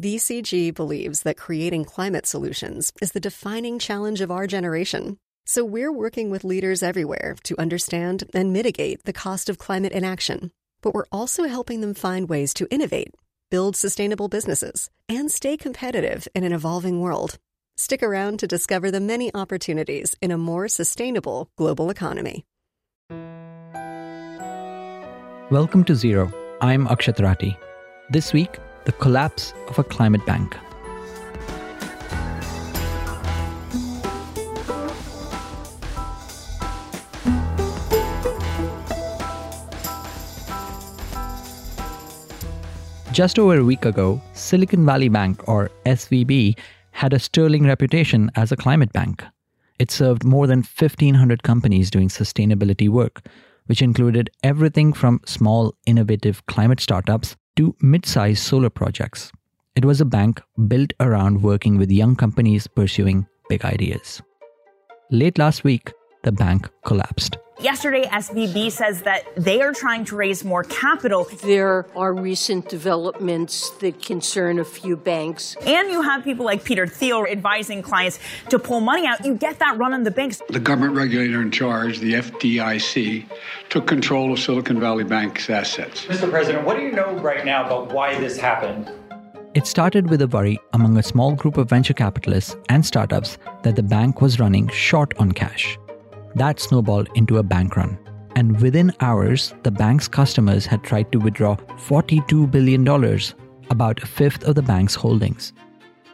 BCG believes that creating climate solutions is the defining challenge of our generation. So we're working with leaders everywhere to understand and mitigate the cost of climate inaction. But we're also helping them find ways to innovate, build sustainable businesses, and stay competitive in an evolving world. Stick around to discover the many opportunities in a more sustainable global economy. Welcome to Zero. I'm Akshat Rathi. This week, the collapse of a climate bank. Just over a week ago, Silicon Valley Bank, or SVB, had a sterling reputation as a climate bank. It served more than 1,500 companies doing sustainability work, which included everything from small, innovative climate startups to mid sized solar projects. It was a bank built around working with young companies pursuing big ideas. Late last week, the bank collapsed. Yesterday, SVB says that they are trying to raise more capital. There are recent developments that concern a few banks. And you have people like Peter Thiel advising clients to pull money out. You get that run on the banks. The government regulator in charge, the FDIC, took control of Silicon Valley Bank's assets. Mr. President, what do you know right now about why this happened? It started with a worry among a small group of venture capitalists and startups that the bank was running short on cash. That snowballed into a bank run. And within hours, the bank's customers had tried to withdraw $42 billion, about a fifth of the bank's holdings.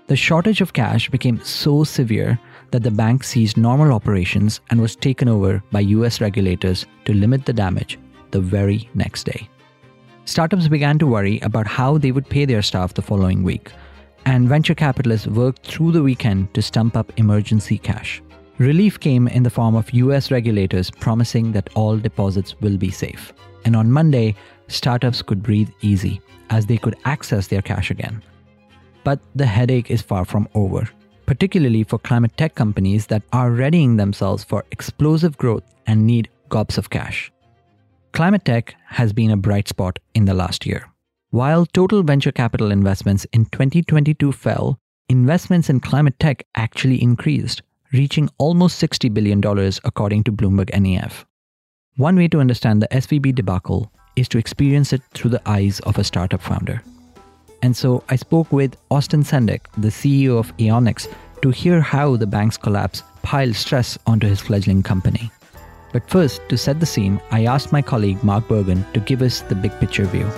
The shortage of cash became so severe that the bank ceased normal operations and was taken over by US regulators to limit the damage the very next day. Startups began to worry about how they would pay their staff the following week, and venture capitalists worked through the weekend to stump up emergency cash. Relief came in the form of US regulators promising that all deposits will be safe. And on Monday, startups could breathe easy as they could access their cash again. But the headache is far from over, particularly for climate tech companies that are readying themselves for explosive growth and need gobs of cash. Climate tech has been a bright spot in the last year. While total venture capital investments in 2022 fell, investments in climate tech actually increased reaching almost $60 billion according to Bloomberg NEF. One way to understand the SVB debacle is to experience it through the eyes of a startup founder. And so I spoke with Austin Sendek, the CEO of Aionics, to hear how the bank's collapse piled stress onto his fledgling company. But first, to set the scene, I asked my colleague Mark Bergen to give us the big picture view.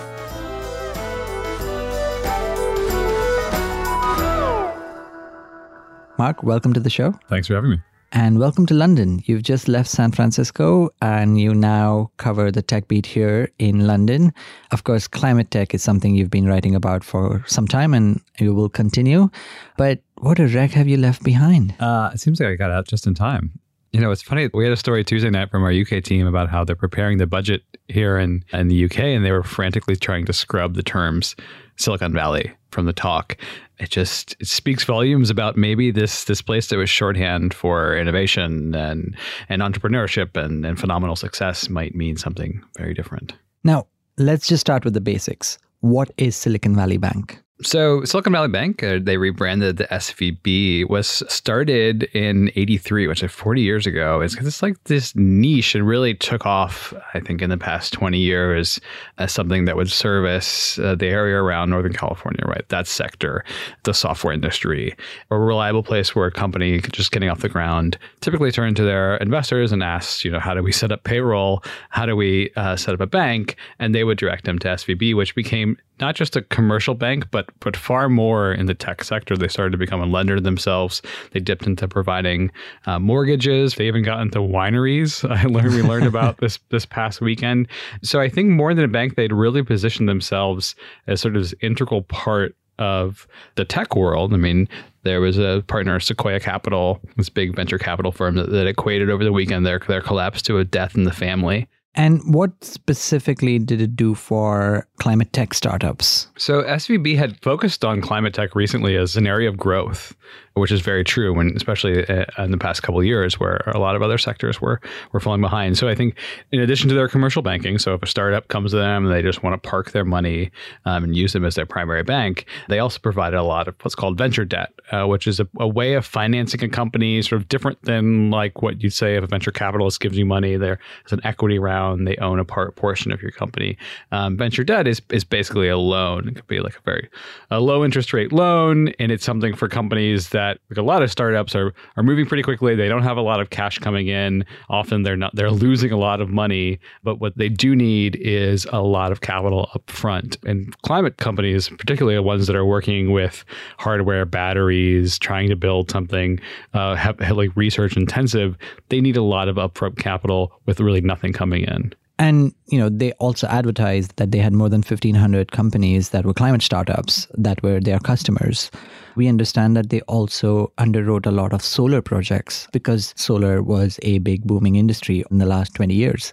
Mark, welcome to the show. Thanks for having me. And welcome to London. You've just left San Francisco and you now cover the tech beat here in London. Of course, climate tech is something you've been writing about for some time and you will continue. But what a wreck have you left behind? Uh, it seems like I got out just in time. You know, it's funny. We had a story Tuesday night from our UK team about how they're preparing the budget here in, in the UK, and they were frantically trying to scrub the terms Silicon Valley from the talk. It just it speaks volumes about maybe this this place that was shorthand for innovation and and entrepreneurship and, and phenomenal success might mean something very different. Now, let's just start with the basics. What is Silicon Valley Bank? So Silicon Valley Bank, uh, they rebranded the SVB, was started in 83, which is 40 years ago. It's, it's like this niche and really took off, I think, in the past 20 years as something that would service uh, the area around Northern California, right? That sector, the software industry, a reliable place where a company just getting off the ground typically turn to their investors and ask, you know, how do we set up payroll? How do we uh, set up a bank? And they would direct them to SVB, which became not just a commercial bank, but but far more in the tech sector. They started to become a lender themselves. They dipped into providing uh, mortgages. They even got into wineries. I learned we learned about this this past weekend. So I think more than a bank, they'd really positioned themselves as sort of this integral part of the tech world. I mean, there was a partner, Sequoia Capital, this big venture capital firm that, that equated over the weekend their their collapse to a death in the family. And what specifically did it do for climate tech startups? So SVB had focused on climate tech recently as an area of growth, which is very true when especially uh, in the past couple of years where a lot of other sectors were were falling behind. So I think in addition to their commercial banking, so if a startup comes to them and they just want to park their money um, and use them as their primary bank, they also provided a lot of what's called venture debt, uh, which is a, a way of financing a company sort of different than like what you'd say if a venture capitalist gives you money, there's an equity round, they own a part portion of your company. Um, venture debt is is basically a loan. It could be like a very a low interest rate loan, and it's something for companies that like a lot of startups are are moving pretty quickly. They don't have a lot of cash coming in. Often they're not they're losing a lot of money, but what they do need is a lot of capital up front. And climate companies, particularly the ones that are working with hardware, batteries, trying to build something uh, have, have like research intensive, they need a lot of upfront capital with really nothing coming in. And you know, they also advertised that they had more than 1500 companies that were climate startups that were their customers. We understand that they also underwrote a lot of solar projects because solar was a big booming industry in the last 20 years.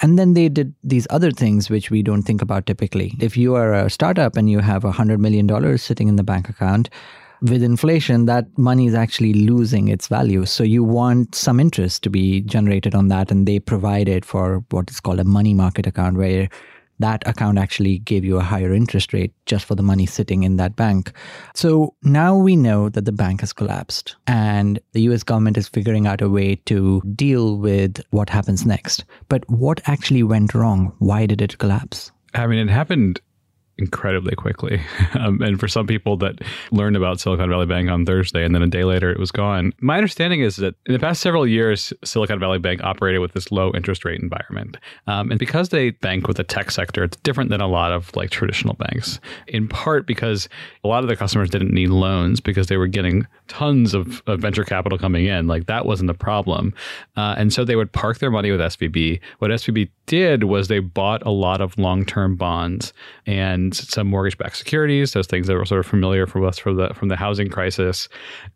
And then they did these other things which we don't think about typically. If you are a startup and you have $100 million sitting in the bank account, with inflation, that money is actually losing its value. So you want some interest to be generated on that. And they provide it for what is called a money market account, where that account actually gave you a higher interest rate just for the money sitting in that bank. So now we know that the bank has collapsed and the US government is figuring out a way to deal with what happens next. But what actually went wrong? Why did it collapse? I mean, it happened incredibly quickly. Um, and for some people that learned about Silicon Valley Bank on Thursday and then a day later it was gone. My understanding is that in the past several years, Silicon Valley Bank operated with this low interest rate environment. Um, and because they bank with the tech sector, it's different than a lot of like traditional banks, in part because a lot of the customers didn't need loans because they were getting tons of, of venture capital coming in. Like that wasn't the problem. Uh, and so they would park their money with SVB. What SVB did was they bought a lot of long term bonds and some mortgage backed securities, those things that were sort of familiar for us from the from the housing crisis.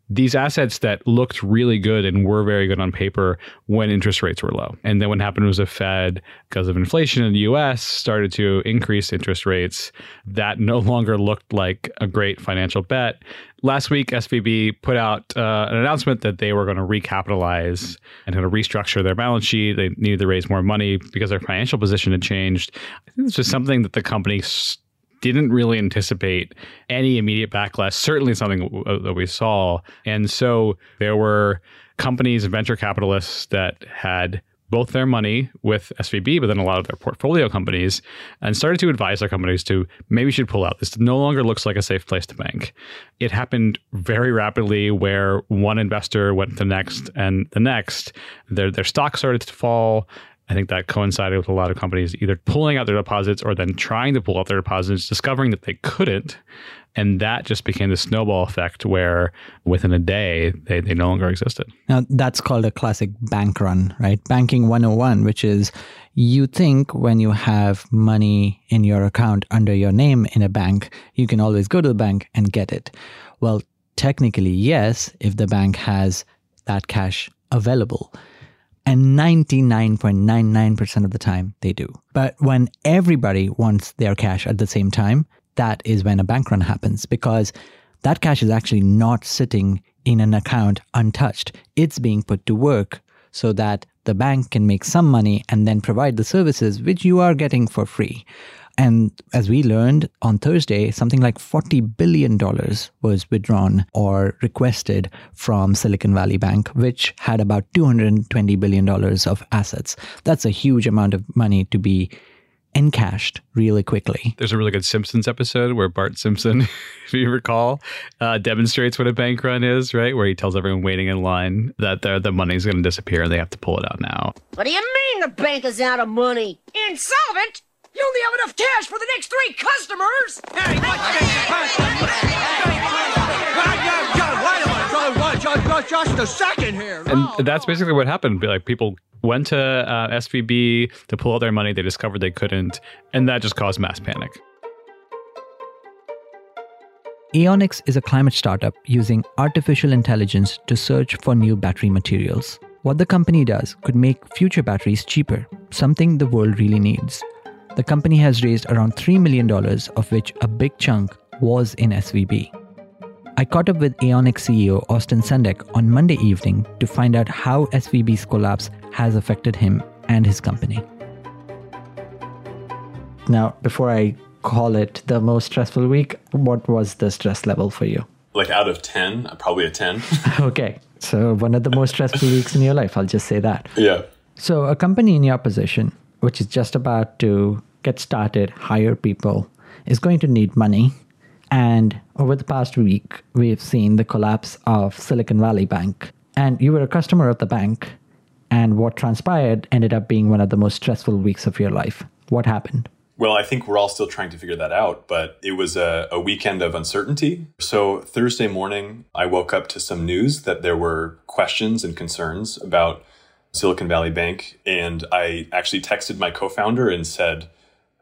These assets that looked really good and were very good on paper when interest rates were low. And then what happened was the Fed, because of inflation in the US, started to increase interest rates. That no longer looked like a great financial bet last week, SVB put out uh, an announcement that they were going to recapitalize and going to restructure their balance sheet. They needed to raise more money because their financial position had changed. I think it's just something that the company didn't really anticipate any immediate backlash. Certainly, something that we saw, and so there were companies and venture capitalists that had both their money with SVB, but then a lot of their portfolio companies, and started to advise their companies to maybe should pull out. This no longer looks like a safe place to bank. It happened very rapidly where one investor went to the next and the next. Their their stock started to fall. I think that coincided with a lot of companies either pulling out their deposits or then trying to pull out their deposits, discovering that they couldn't. And that just became the snowball effect where within a day, they, they no longer existed. Now, that's called a classic bank run, right? Banking 101, which is you think when you have money in your account under your name in a bank, you can always go to the bank and get it. Well, technically, yes, if the bank has that cash available. And 99.99% of the time, they do. But when everybody wants their cash at the same time, that is when a bank run happens because that cash is actually not sitting in an account untouched. It's being put to work so that the bank can make some money and then provide the services which you are getting for free. And as we learned on Thursday, something like $40 billion was withdrawn or requested from Silicon Valley Bank, which had about $220 billion of assets. That's a huge amount of money to be encashed really quickly. There's a really good Simpsons episode where Bart Simpson, if you recall, uh, demonstrates what a bank run is, right? Where he tells everyone waiting in line that the, the money's going to disappear and they have to pull it out now. What do you mean the bank is out of money? Insolvent? You only have enough cash for the next three customers! Hey, just a second here. And that's basically what happened. Like people went to uh, SVB to pull out their money. They discovered they couldn't, and that just caused mass panic. Aionics is a climate startup using artificial intelligence to search for new battery materials. What the company does could make future batteries cheaper something the world really needs. The company has raised around $3 million, of which a big chunk was in SVB. I caught up with Aonic CEO Austin Sendek on Monday evening to find out how SVB's collapse has affected him and his company. Now, before I call it the most stressful week, what was the stress level for you? Like out of 10, probably a 10. okay. So, one of the most stressful weeks in your life, I'll just say that. Yeah. So, a company in your position, which is just about to get started, hire people, is going to need money. And over the past week, we've seen the collapse of Silicon Valley Bank. And you were a customer of the bank. And what transpired ended up being one of the most stressful weeks of your life. What happened? Well, I think we're all still trying to figure that out, but it was a, a, weekend of uncertainty. So Thursday morning, I woke up to some news that there were questions and concerns about Silicon Valley Bank. And I actually texted my co founder and said,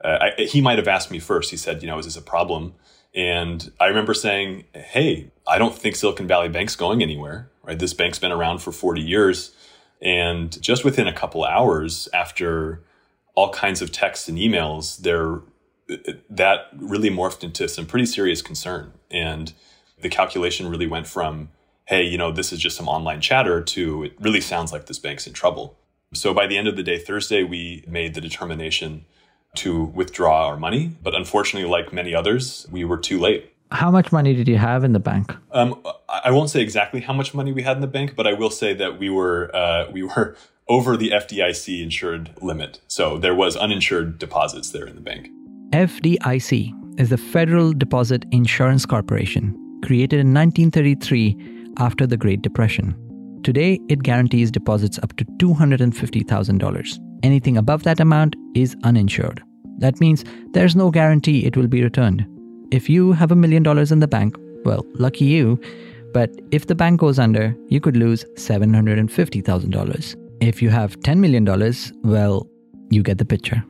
Uh, I, he might have asked me first. He said, you know, is this a problem? And I remember saying, hey, I don't think Silicon Valley Bank's going anywhere, right? This bank's been around for 40 years. And just within a couple hours after all kinds of texts and emails, there that really morphed into some pretty serious concern. And the calculation really went from, hey, you know, this is just some online chatter to it really sounds like this bank's in trouble. So by the end of the day, Thursday, we made the determination to withdraw our money. But unfortunately, like many others, we were too late. How much money did you have in the bank? Um, I won't say exactly how much money we had in the bank, but I will say that we were uh, we were over the FDIC insured limit. So there was uninsured deposits there in the bank. FDIC is the Federal Deposit Insurance Corporation, created in 1933 after the Great Depression. Today, it guarantees deposits up to $250,000. Anything above that amount is uninsured. That means there's no guarantee it will be returned. If you have a million dollars in the bank, well, lucky you. But if the bank goes under, you could lose $750,000. If you have $10 million, well, you get the picture.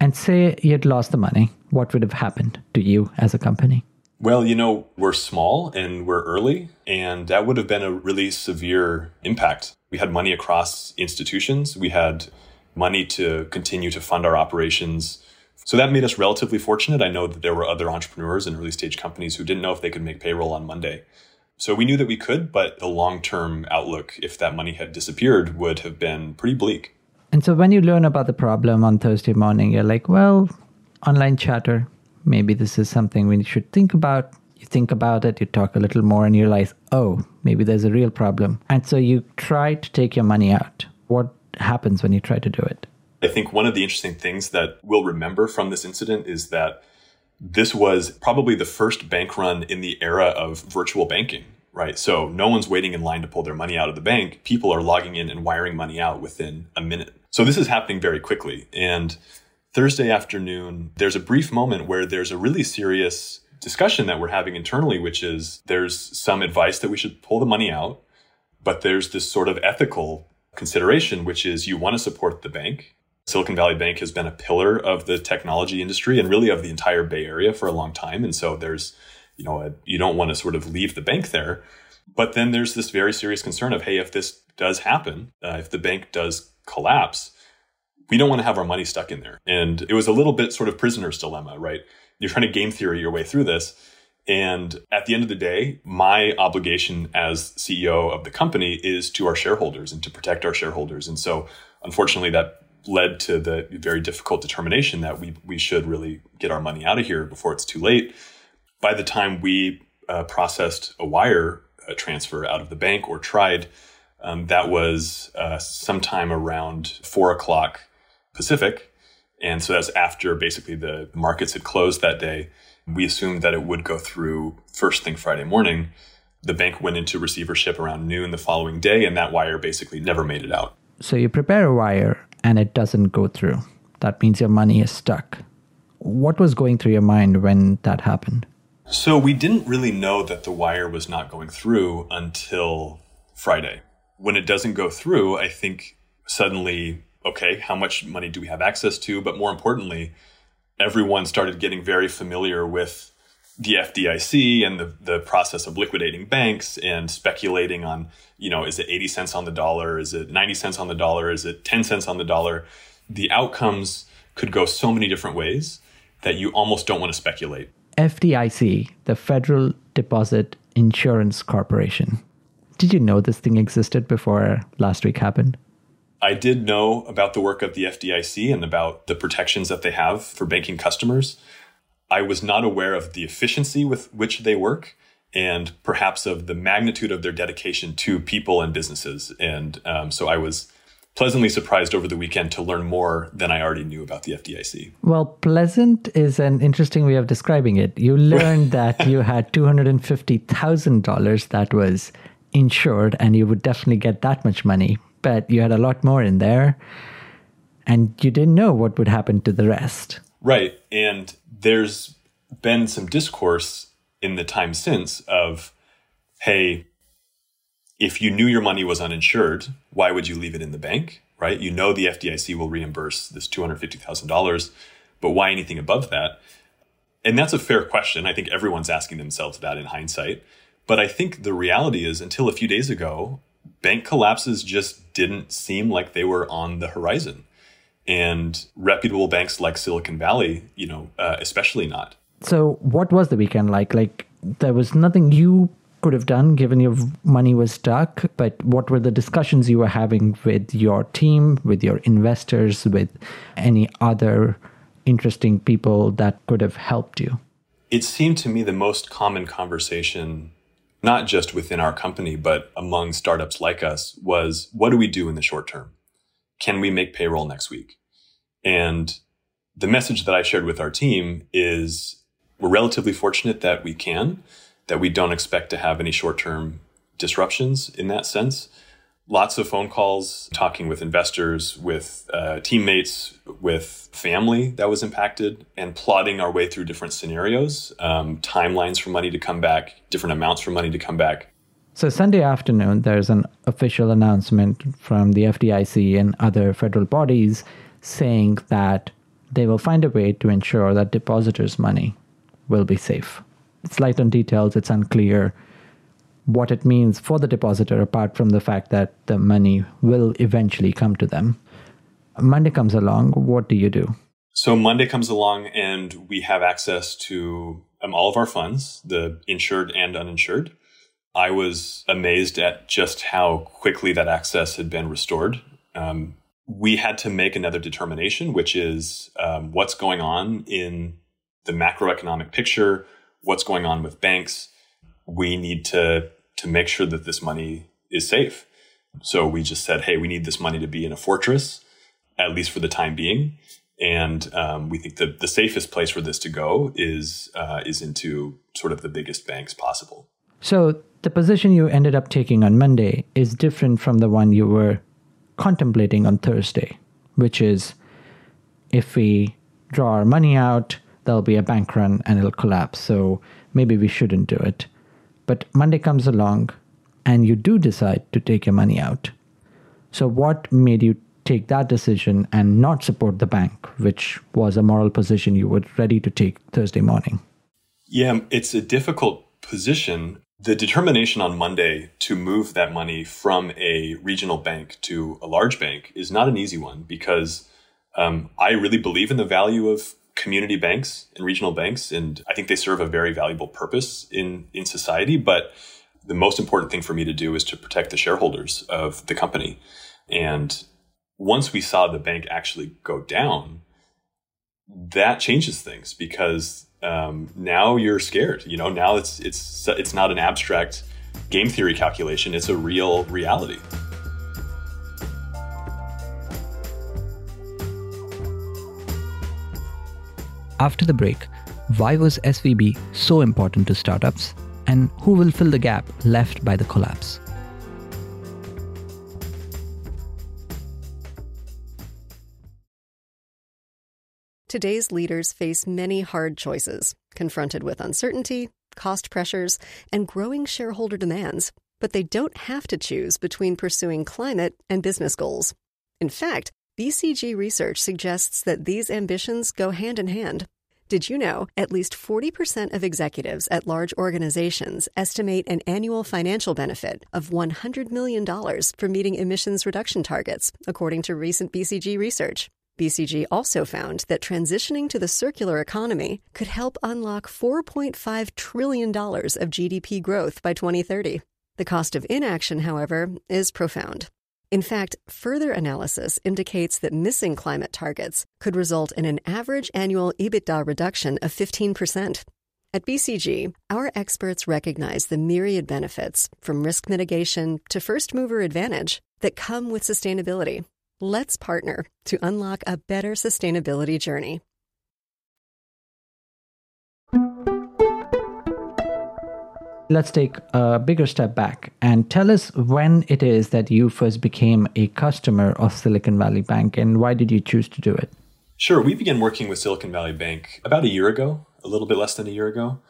And say you'd lost the money, what would have happened to you as a company? Well, you know, we're small and we're early, and that would have been a really severe impact. We had money across institutions, we had money to continue to fund our operations. So that made us relatively fortunate. I know that there were other entrepreneurs and early stage companies who didn't know if they could make payroll on Monday. So we knew that we could, but the long term outlook, if that money had disappeared, would have been pretty bleak. And so when you learn about the problem on Thursday morning, you're like, well, online chatter, maybe this is something we should think about. You think about it, you talk a little more, and you realize, oh, maybe there's a real problem. And so you try to take your money out. What happens when you try to do it? I think one of the interesting things that we'll remember from this incident is that this was probably the first bank run in the era of virtual banking, right? So no one's waiting in line to pull their money out of the bank. People are logging in and wiring money out within a minute. So this is happening very quickly. And Thursday afternoon, there's a brief moment where there's a really serious discussion that we're having internally, which is there's some advice that we should pull the money out, but there's this sort of ethical consideration, which is you want to support the bank. Silicon Valley Bank has been a pillar of the technology industry and really of the entire Bay Area for a long time. And so there's, you know, a, you don't want to sort of leave the bank there. But then there's this very serious concern of, hey, if this does happen, uh, if the bank does collapse, we don't want to have our money stuck in there. And it was a little bit sort of prisoner's dilemma, right? You're trying to game theory your way through this. And at the end of the day, my obligation as CEO of the company is to our shareholders and to protect our shareholders. And so, unfortunately, that led to the very difficult determination that we we should really get our money out of here before it's too late. By the time we uh, processed a wire uh, transfer out of the bank or tried, um, that was uh, sometime around four o'clock Pacific, and so that's after basically the markets had closed that day. We assumed that it would go through first thing Friday morning. The bank went into receivership around noon the following day, and that wire basically never made it out. So you prepare a wire and it doesn't go through. That means your money is stuck. What was going through your mind when that happened? So we didn't really know that the wire was not going through until Friday. When it doesn't go through, I think suddenly, okay, how much money do we have access to? But more importantly, everyone started getting very familiar with the FDIC and the, the process of liquidating banks and speculating on, you know, is it 80 cents on the dollar? Is it 90 cents on the dollar? Is it 10 cents on the dollar? The outcomes could go so many different ways that you almost don't want to speculate. FDIC, the Federal Deposit Insurance Corporation. Did you know this thing existed before last week happened? I did know about the work of the FDIC and about the protections that they have for banking customers. I was not aware of the efficiency with which they work and perhaps of the magnitude of their dedication to people and businesses. And um, so I was pleasantly surprised over the weekend to learn more than I already knew about the FDIC. Well, pleasant is an interesting way of describing it. You learned that you had $250,000 that was insured, and you would definitely get that much money, but you had a lot more in there, and you didn't know what would happen to the rest. Right. And there's been some discourse in the time since of, hey, if you knew your money was uninsured, why would you leave it in the bank? Right? You know the FDIC will reimburse this $250,000, but why anything above that? And that's a fair question. I think everyone's asking themselves that in hindsight. But I think the reality is until a few days ago, bank collapses just didn't seem like they were on the horizon. And reputable banks like Silicon Valley, you know, uh, especially not. So, what was the weekend like? Like, there was nothing you could have done given your money was stuck, but what were the discussions you were having with your team, with your investors, with any other interesting people that could have helped you? It seemed to me the most common conversation, not just within our company, but among startups like us, was what do we do in the short term? Can we make payroll next week? And the message that I shared with our team is we're relatively fortunate that we can that we don't expect to have any short term disruptions in that sense. Lots of phone calls, talking with investors, with uh, teammates, with family that was impacted, and plotting our way through different scenarios, um, timelines for money to come back, different amounts for money to come back. So, Sunday afternoon, there's an official announcement from the FDIC and other federal bodies saying that they will find a way to ensure that depositors' money will be safe. It's light on details, it's unclear what it means for the depositor apart from the fact that the money will eventually come to them. Monday comes along, what do you do? So Monday comes along and we have access to um, all of our funds, the insured and uninsured. I was amazed at just how quickly that access had been restored. Um, we had to make another determination, which is um, what's going on in the macroeconomic picture, what's going on with banks. We need to to make sure that this money is safe. So we just said, hey, we need this money to be in a fortress, at least for the time being. And um, we think that the safest place for this to go is uh, is into sort of the biggest banks possible. So the position you ended up taking on Monday is different from the one you were contemplating on Thursday, which is if we draw our money out, there'll be a bank run and it'll collapse. So maybe we shouldn't do it. But Monday comes along and you do decide to take your money out. So, what made you take that decision and not support the bank, which was a moral position you were ready to take Thursday morning? Yeah, it's a difficult position. The determination on Monday to move that money from a regional bank to a large bank is not an easy one because um, I really believe in the value of community banks and regional banks, and I think they serve a very valuable purpose in in society. But the most important thing for me to do is to protect the shareholders of the company. And once we saw the bank actually go down, that changes things because um, now you're scared. You know, now it's it's it's not an abstract game theory calculation; it's a real reality. After the break, why was SVB so important to startups and who will fill the gap left by the collapse? Today's leaders face many hard choices, confronted with uncertainty, cost pressures, and growing shareholder demands. But they don't have to choose between pursuing climate and business goals. In fact, BCG research suggests that these ambitions go hand in hand. Did you know at least 40% of executives at large organizations estimate an annual financial benefit of $100 million from meeting emissions reduction targets, according to recent BCG research? BCG also found that transitioning to the circular economy could help unlock $4.5 trillion of GDP growth by 2030. The cost of inaction, however, is profound. In fact, further analysis indicates that missing climate targets could result in an average annual EBITDA reduction of 15%. At BCG, our experts recognize the myriad benefits, from risk mitigation to first mover advantage, that come with sustainability. Let's partner to unlock a better sustainability journey. Let's take a bigger step back and tell us when it is that you first became a customer of Silicon Valley Bank and why did you choose to do it? Sure. We began working with Silicon Valley Bank about a year ago, a little bit less than a year ago.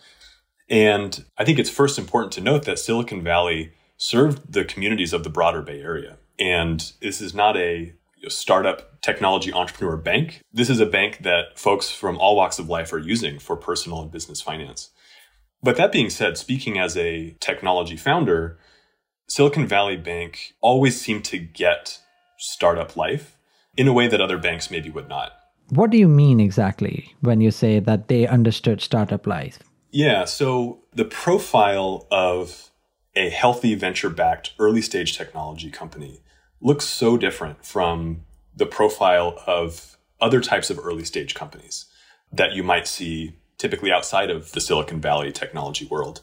And I think it's first important to note that Silicon Valley served the communities of the broader Bay Area. And this is not a startup technology entrepreneur bank. This is a bank that folks from all walks of life are using for personal and business finance. But that being said, speaking as a technology founder, Silicon Valley Bank always seemed to get startup life in a way that other banks maybe would not. What do you mean exactly when you say that they understood startup life? Yeah, so the profile of a healthy venture backed early stage technology company looks so different from the profile of other types of early stage companies that you might see typically outside of the Silicon Valley technology world.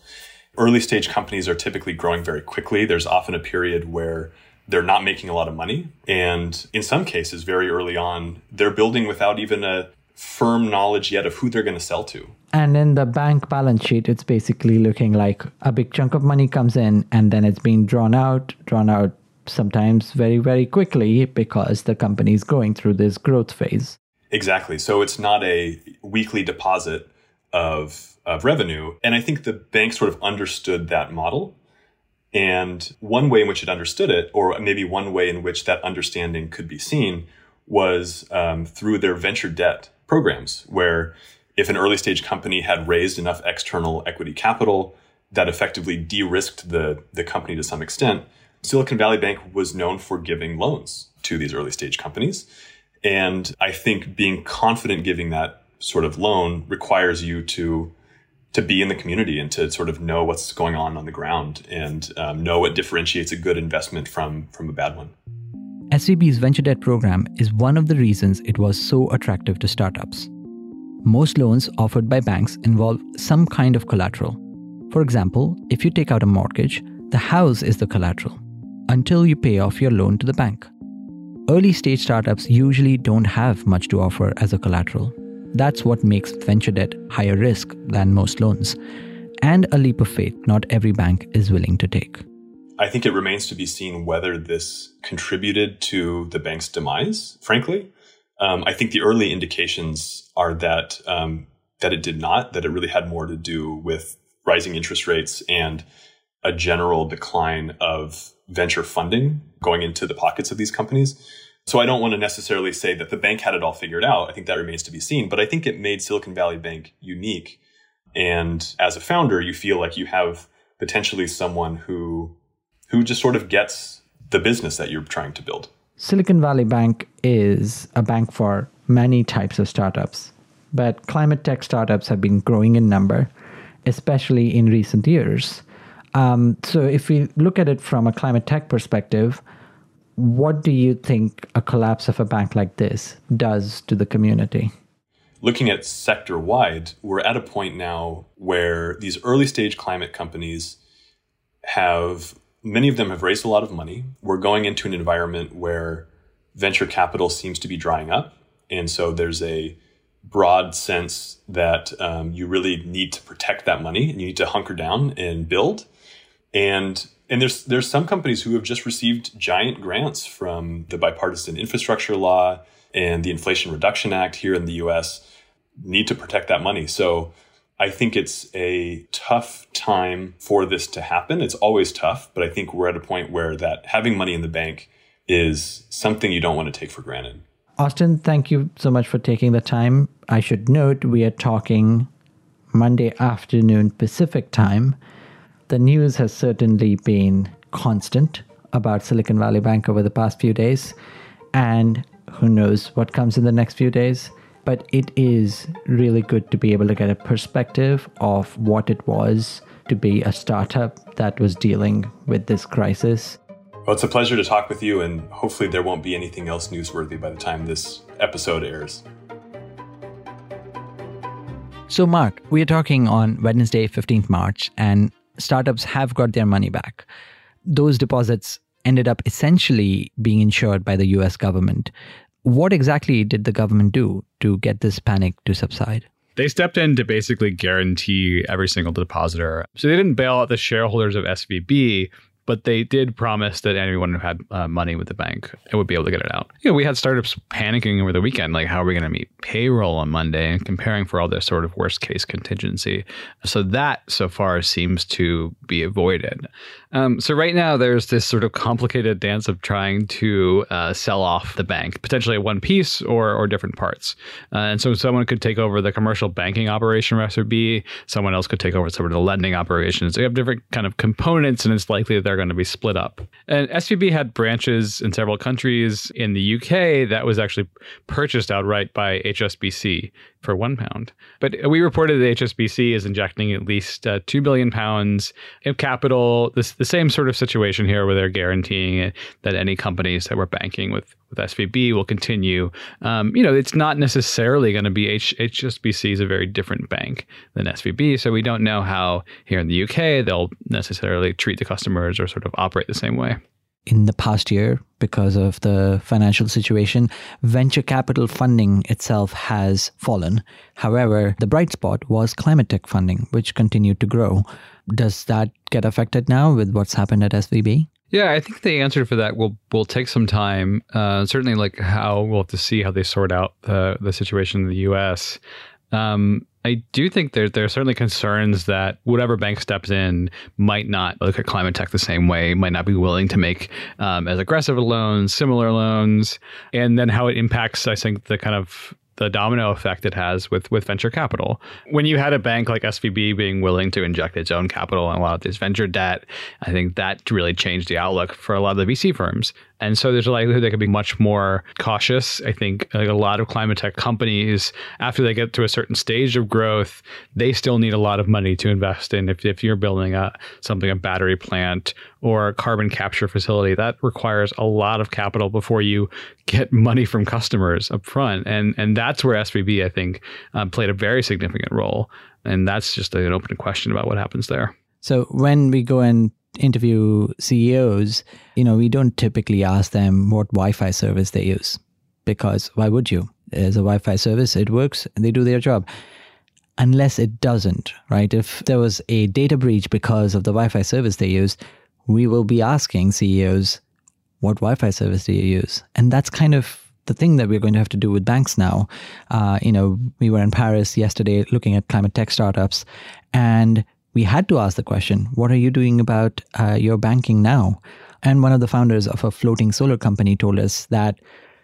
Early stage companies are typically growing very quickly. There's often a period where they're not making a lot of money. And in some cases, very early on, they're building without even a firm knowledge yet of who they're going to sell to. And in the bank balance sheet, it's basically looking like a big chunk of money comes in and then it's being drawn out, drawn out sometimes very, very quickly because the company is going through this growth phase. Exactly. So it's not a weekly deposit of, of revenue. And I think the bank sort of understood that model. And one way in which it understood it, or maybe one way in which that understanding could be seen, was um, through their venture debt programs, where if an early stage company had raised enough external equity capital that effectively de risked the, the company to some extent, Silicon Valley Bank was known for giving loans to these early stage companies. And I think being confident giving that sort of loan requires you to to be in the community and to sort of know what's going on on the ground and um, know what differentiates a good investment from from a bad one. SVB's venture debt program is one of the reasons it was so attractive to startups. Most loans offered by banks involve some kind of collateral. For example, if you take out a mortgage, the house is the collateral until you pay off your loan to the bank. Early stage startups usually don't have much to offer as a collateral, that's what makes venture debt higher risk than most loans, and a leap of faith not every bank is willing to take. I think it remains to be seen whether this contributed to the bank's demise, frankly. Um, I think the early indications are that um, that it did not, that it really had more to do with rising interest rates and a general decline of venture funding going into the pockets of these companies. So I don't want to necessarily say that the bank had it all figured out. I think that remains to be seen, but I think it made Silicon Valley Bank unique. And as a founder, you feel like you have potentially someone who who just sort of gets the business that you're trying to build. Silicon Valley Bank is a bank for many types of startups, but climate tech startups have been growing in number, especially in recent years. Um, so, if we look at it from a climate tech perspective, what do you think a collapse of a bank like this does to the community? Looking at sector wide, we're at a point now where these early stage climate companies have, many of them have raised a lot of money. We're going into an environment where venture capital seems to be drying up. And so there's a broad sense that um, you really need to protect that money and you need to hunker down and build. And and there's there's some companies who have just received giant grants from the bipartisan infrastructure law and the Inflation Reduction Act here in the US need to protect that money. So I think it's a tough time for this to happen. It's always tough, but I think we're at a point where that having money in the bank is something you don't want to take for granted. Austin, thank you so much for taking the time. I should note we are talking Monday afternoon Pacific time. The news has certainly been constant about Silicon Valley Bank over the past few days, and who knows what comes in the next few days. But it is really good to be able to get a perspective of what it was to be a startup that was dealing with this crisis. Well, it's a pleasure to talk with you, and hopefully, there won't be anything else newsworthy by the time this episode airs. So, Mark, we are talking on Wednesday, 15th March, and startups have got their money back. Those deposits ended up essentially being insured by the US government. What exactly did the government do to get this panic to subside? They stepped in to basically guarantee every single depositor. So they didn't bail out the shareholders of SVB, but they did promise that anyone who had uh, money with the bank would be able to get it out. You know, we had startups panicking over the weekend, like how are we going to meet payroll on Monday, and comparing for all this sort of worst case contingency. So that so far seems to be avoided. Um, so right now there's this sort of complicated dance of trying to uh, sell off the bank, potentially one piece or or different parts. Uh, and so someone could take over the commercial banking operation for SVB, someone else could take over some of the lending operations. They have different kind of components, and it's likely that they're going to be split up. And SVB had branches in several countries. In the UK, that was actually purchased outright by HSBC for one pound. But we reported that HSBC is injecting at least uh, two billion pounds of capital. This the same sort of situation here, where they're guaranteeing that any companies that were banking with with SVB will continue. Um, you know, it's not necessarily going to be H- HSBC is a very different bank than SVB, so we don't know how here in the UK they'll necessarily treat the customers or sort of operate the same way in the past year because of the financial situation, venture capital funding itself has fallen. However, the bright spot was climate tech funding, which continued to grow. Does that get affected now with what's happened at SVB? Yeah, I think the answer for that will will take some time. Uh, certainly, like how we'll have to see how they sort out the the situation in the U.S. Um, I do think there there are certainly concerns that whatever bank steps in might not look at climate tech the same way, might not be willing to make um, as aggressive loans, similar loans, and then how it impacts, I think, the kind of the domino effect it has with with venture capital. When you had a bank like SVB being willing to inject its own capital in a lot of this venture debt, I think that really changed the outlook for a lot of the VC firms. And so there's a likelihood they could be much more cautious. I think like a lot of climate tech companies, after they get to a certain stage of growth, they still need a lot of money to invest in. If, if you're building a something, a battery plant or a carbon capture facility, that requires a lot of capital before you get money from customers up front. And, and that's where SVB, I think, um, played a very significant role. And that's just an open question about what happens there. So when we go and interview CEOs, you know, we don't typically ask them what Wi-Fi service they use because why would you? There's a Wi-Fi service, it works, and they do their job. Unless it doesn't, right? If there was a data breach because of the Wi-Fi service they use, we will be asking CEOs, what Wi-Fi service do you use? And that's kind of the thing that we're going to have to do with banks now. Uh, you know, we were in Paris yesterday looking at climate tech startups, and we had to ask the question what are you doing about uh, your banking now? And one of the founders of a floating solar company told us that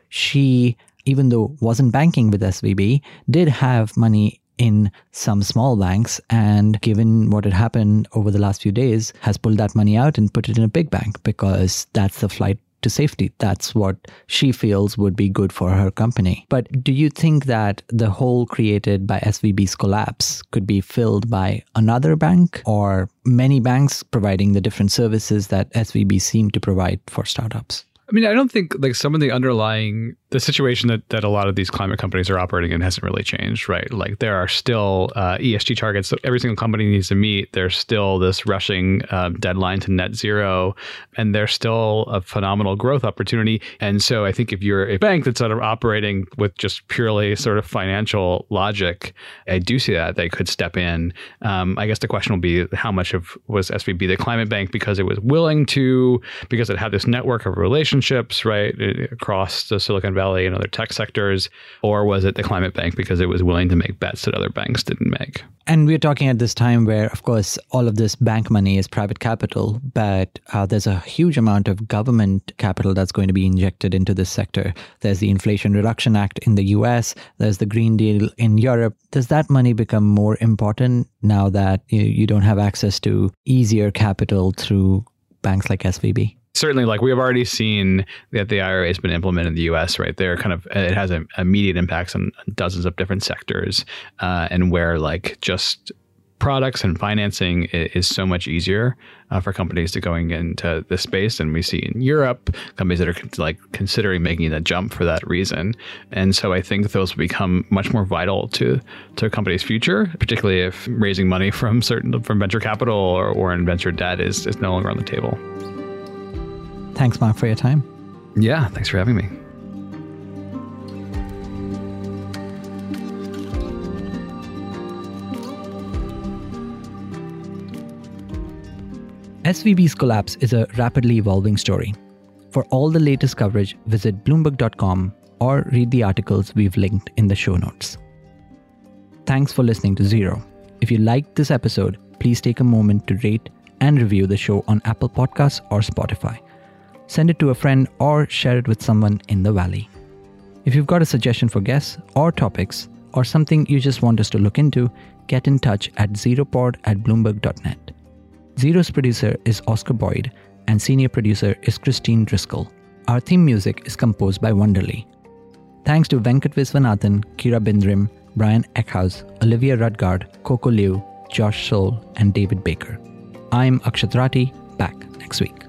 she, even though wasn't banking with SVB, did have money in some small banks and given what had happened over the last few days has pulled that money out and put it in a big bank because that's the flight to safety. That's what she feels would be good for her company. But do you think that the hole created by SVB's collapse could be filled by another bank or many banks providing the different services that SVB seem to provide for startups? I mean, I don't think like some of the underlying the situation that, that a lot of these climate companies are operating in hasn't really changed, right? Like there are still uh, ESG targets that every single company needs to meet. There's still this rushing um, deadline to net zero, and there's still a phenomenal growth opportunity. And so I think if you're a bank that's sort of operating with just purely sort of financial logic, I do see that they could step in. Um, I guess the question will be how much of was SVB the climate bank because it was willing to, because it had this network of relationships relationships, right, across the Silicon Valley and other tech sectors? Or was it the climate bank because it was willing to make bets that other banks didn't make? And we're talking at this time where, of course, all of this bank money is private capital, but uh, there's a huge amount of government capital that's going to be injected into this sector. There's the Inflation Reduction Act in the US, there's the Green Deal in Europe. Does that money become more important now that you, you don't have access to easier capital through banks like SVB? Certainly like we have already seen that the IRA has been implemented in the US, right? There kind of it has immediate impacts on dozens of different sectors uh, and where like just products and financing is so much easier uh, for companies to going into this space and we see in Europe companies that are like considering making the jump for that reason and so I think those will become much more vital to to a company's future particularly if raising money from certain from venture capital or, or in venture debt is, is no longer on the table. Thanks, Mark, for your time. Yeah, thanks for having me. SVB's collapse is a rapidly evolving story. For all the latest coverage, visit Bloomberg.com or read the articles we've linked in the show notes. Thanks for listening to Zero. If you liked this episode, please take a moment to rate and review the show on Apple Podcasts or Spotify send it to a friend, or share it with someone in the valley. If you've got a suggestion for guests or topics, or something you just want us to look into, get in touch at zeropod at bloomberg.net. Zero's producer is Oscar Boyd, and senior producer is Christine Driscoll. Our theme music is composed by Wonderly. Thanks to Venkat Viswanathan, Kira Bindrim, Brian Eckhouse, Olivia Rudgard, Coco Liu, Josh Saul, and David Baker. I'm Akshat Rathi, back next week.